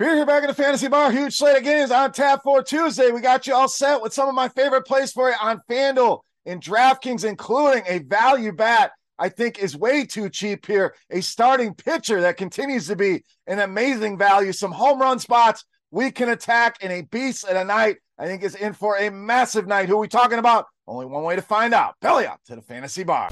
Beer here back at the fantasy bar. Huge slate of games on tap for Tuesday. We got you all set with some of my favorite plays for you on FanDuel and DraftKings, including a value bat. I think is way too cheap here. A starting pitcher that continues to be an amazing value. Some home run spots we can attack and a beast at a night. I think is in for a massive night. Who are we talking about? Only one way to find out. Belly up to the fantasy bar.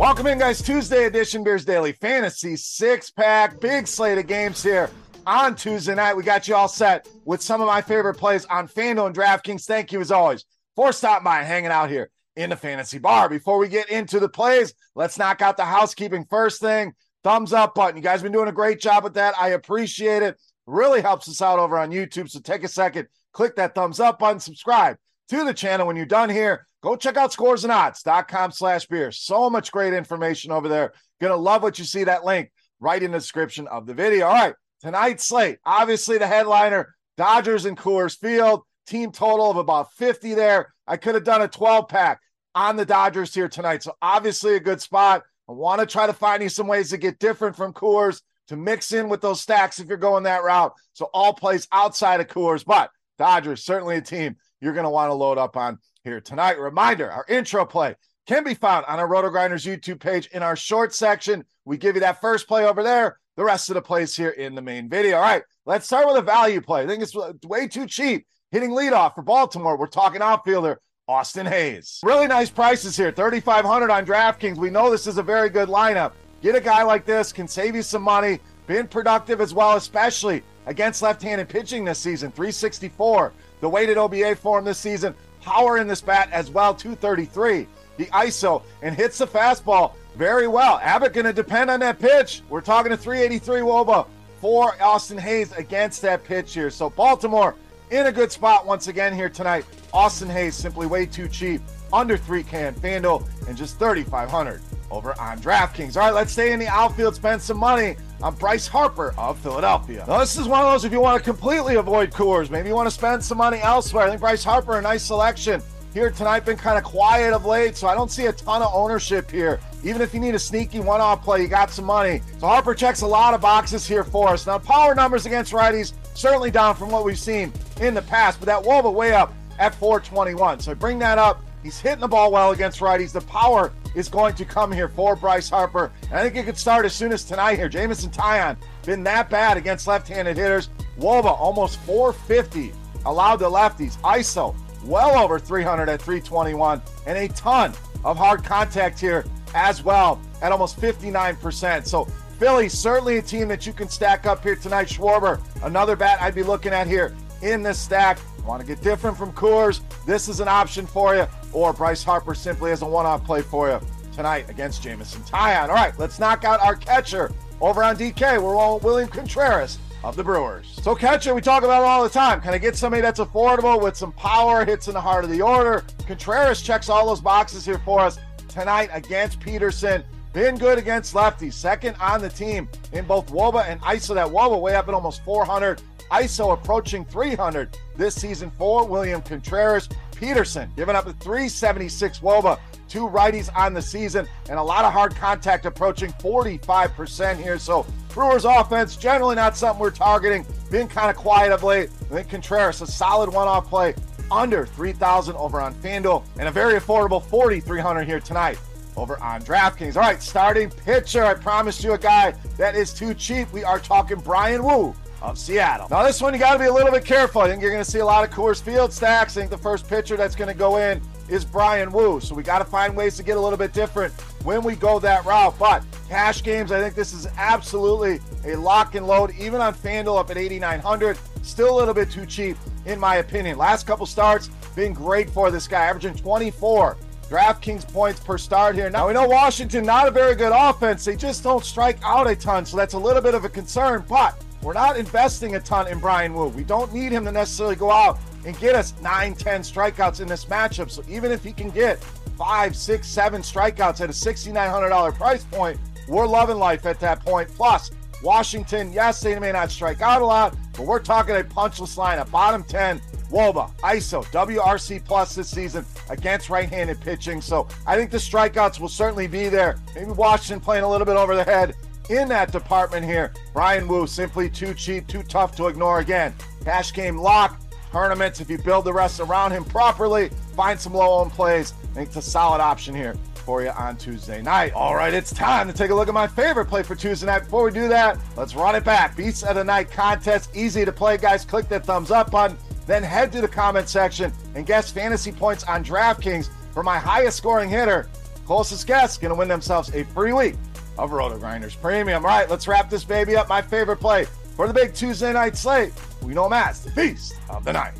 Welcome in, guys. Tuesday edition Beers Daily Fantasy six pack. Big slate of games here on Tuesday night. We got you all set with some of my favorite plays on FanDuel and DraftKings. Thank you as always for stopping by and hanging out here in the fantasy bar. Before we get into the plays, let's knock out the housekeeping first thing. Thumbs up button. You guys been doing a great job with that. I appreciate it. Really helps us out over on YouTube. So take a second, click that thumbs up button, subscribe to the channel. When you're done here, go check out scoresandodds.com slash beer. So much great information over there. Gonna love what you see. That link right in the description of the video. All right, tonight's slate. Obviously, the headliner, Dodgers and Coors Field. Team total of about 50 there. I could have done a 12 pack on the Dodgers here tonight. So obviously a good spot. I want to try to find you some ways to get different from Coors to mix in with those stacks if you're going that route. So all plays outside of Coors, but Dodgers certainly a team you're going to want to load up on here tonight. Reminder, our intro play can be found on our RotoGrinders YouTube page in our short section. We give you that first play over there, the rest of the plays here in the main video. All right, let's start with a value play. I think it's way too cheap. Hitting leadoff for Baltimore. We're talking outfielder Austin Hays. Really nice prices here. 3500 on DraftKings. We know this is a very good lineup. Get a guy like this, can save you some money, been productive as well, especially against left-handed pitching this season. 364. The weighted OBA for him this season. Power in this bat as well, 233. The ISO and hits the fastball very well. Abbott going to depend on that pitch. We're talking to 383 Woba for Austin Hays against that pitch here. So Baltimore in a good spot once again here tonight. Austin Hays simply way too cheap, under 3K FanDuel, and just 3,500 over on DraftKings. All right, let's stay in the outfield, spend some money on Bryce Harper of Philadelphia. Now, this is one of those if you want to completely avoid Coors, maybe you want to spend some money elsewhere. I think Bryce Harper, a nice selection here tonight, been kind of quiet of late, so I don't see a ton of ownership here. Even if you need a sneaky one off play, you got some money. So Harper checks a lot of boxes here for us. Now, power numbers against righties, certainly down from what we've seen in the past, but that Woba way up at 421. So bring that up. He's hitting the ball well against righties. The power is going to come here for Bryce Harper. And I think it could start as soon as tonight here. Jameson Taillon been that bad against left-handed hitters. Woba almost 450 allowed to lefties. ISO well over 300 at 321 and a ton of hard contact here as well at almost 59%. So Philly certainly a team that you can stack up here tonight. Schwarber, another bat I'd be looking at here in this stack. Want to get different from Coors? This is an option for you. Or Bryce Harper simply as a one-off play for you tonight against Jameson Taillon. All right, let's knock out our catcher over on DK. We're all William Contreras of the Brewers. So catcher, we talk about all the time. Can I get somebody that's affordable with some power, hits in the heart of the order? Contreras checks all those boxes here for us tonight against Peterson. Been good against lefties. Second on the team in both Woba and ISO. That Woba way up at almost 400. ISO approaching 300 this season for William Contreras. Peterson giving up a 376 Woba. Two righties on the season and a lot of hard contact approaching 45% here. So Brewers offense generally not something we're targeting. Been kind of quiet of late. I think Contreras a solid one-off play under 3,000 over on FanDuel and a very affordable 4,300 here tonight over on DraftKings. All right, starting pitcher. I promised you a guy that is too cheap. We are talking Bryan Woo of Seattle. Now, this one you got to be a little bit careful. I think you're going to see a lot of Coors Field stacks. I think the first pitcher that's going to go in is Bryan Woo. So we got to find ways to get a little bit different when we go that route. But cash games, I think this is absolutely a lock and load, even on FanDuel up at 8,900. Still a little bit too cheap, in my opinion. Last couple starts, been great for this guy, averaging 24 DraftKings points per start here. Now we know Washington not a very good offense. They just don't strike out a ton, so that's a little bit of a concern. But we're not investing a ton in Bryan Woo. We don't need him to necessarily go out and get us nine, 10 strikeouts in this matchup. So even if he can get five, six, seven strikeouts at a $6,900 price point, we're loving life at that point. Plus, Washington, yes, they may not strike out a lot, but we're talking a punchless lineup. Bottom 10, Woba, ISO, WRC plus this season against right-handed pitching. So I think the strikeouts will certainly be there. Maybe Washington playing a little bit over the head in that department here. Bryan Woo, simply too cheap, too tough to ignore again. Cash game lock, tournaments, if you build the rest around him properly, find some low owned plays. Think it's a solid option here for you on Tuesday night. All right, it's time to take a look at my favorite play for Tuesday night. Before we do that, let's run it back. Beast of the Night contest, easy to play, guys. Click that thumbs up button. Then head to the comment section and guess fantasy points on DraftKings for my highest scoring hitter. Closest guess to win themselves a free week of RotoGrinders Premium. All right, let's wrap this baby up. My favorite play for the big Tuesday night slate. We know as the Beast of the Night.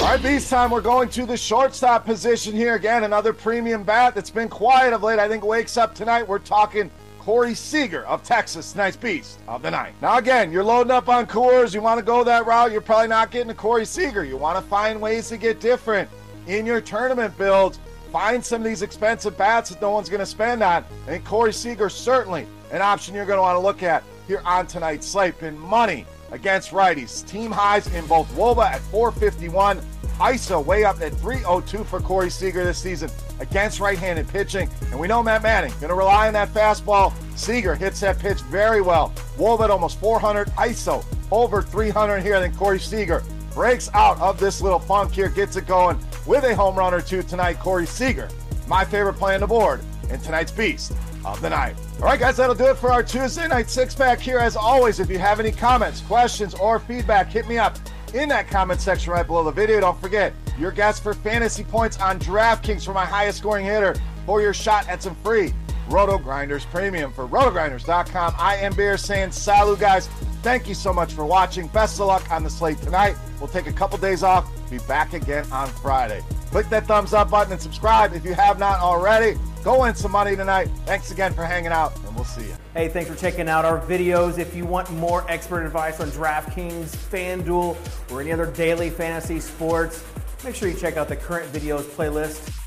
All right, Beast time. We're going to the shortstop position here. Again, another premium bat that's been quiet of late. I think wakes up tonight. We're talking Corey Seager of Texas, nice beast of the night. Now, again, you're loading up on Coors. You want to go that route. You're probably not getting a Corey Seager. You want to find ways to get different in your tournament builds. Find some of these expensive bats that no one's going to spend on. And Corey Seager certainly an option you're going to want to look at here on tonight's slate. Been money against righties. Team highs in both Woba at 451 ISO way up at 302 for Corey Seager this season against right-handed pitching. And we know Matt Manning going to rely on that fastball. Seager hits that pitch very well. Woba at almost 400 ISO over 300 here. Then Corey Seager breaks out of this little funk here, gets it going with a home run or two tonight. Corey Seager, my favorite play on the board in tonight's Beast of the Night. All right, guys, that'll do it for our Tuesday night six pack here. As always, if you have any comments, questions, or feedback, hit me up in that comment section right below the video. Don't forget your guess for fantasy points on DraftKings for my highest scoring hitter for your shot at some free RotoGrinders Premium for rotogrinders.com. I am Bear saying salut, guys. Thank you so much for watching. Best of luck on the slate tonight. We'll take a couple days off. Be back again on Friday. Click that thumbs up button and subscribe if you have not already. Go win some money tonight. Thanks again for hanging out, and we'll see you. Hey, thanks for checking out our videos. If you want more expert advice on DraftKings, FanDuel, or any other daily fantasy sports, make sure you check out the current videos playlist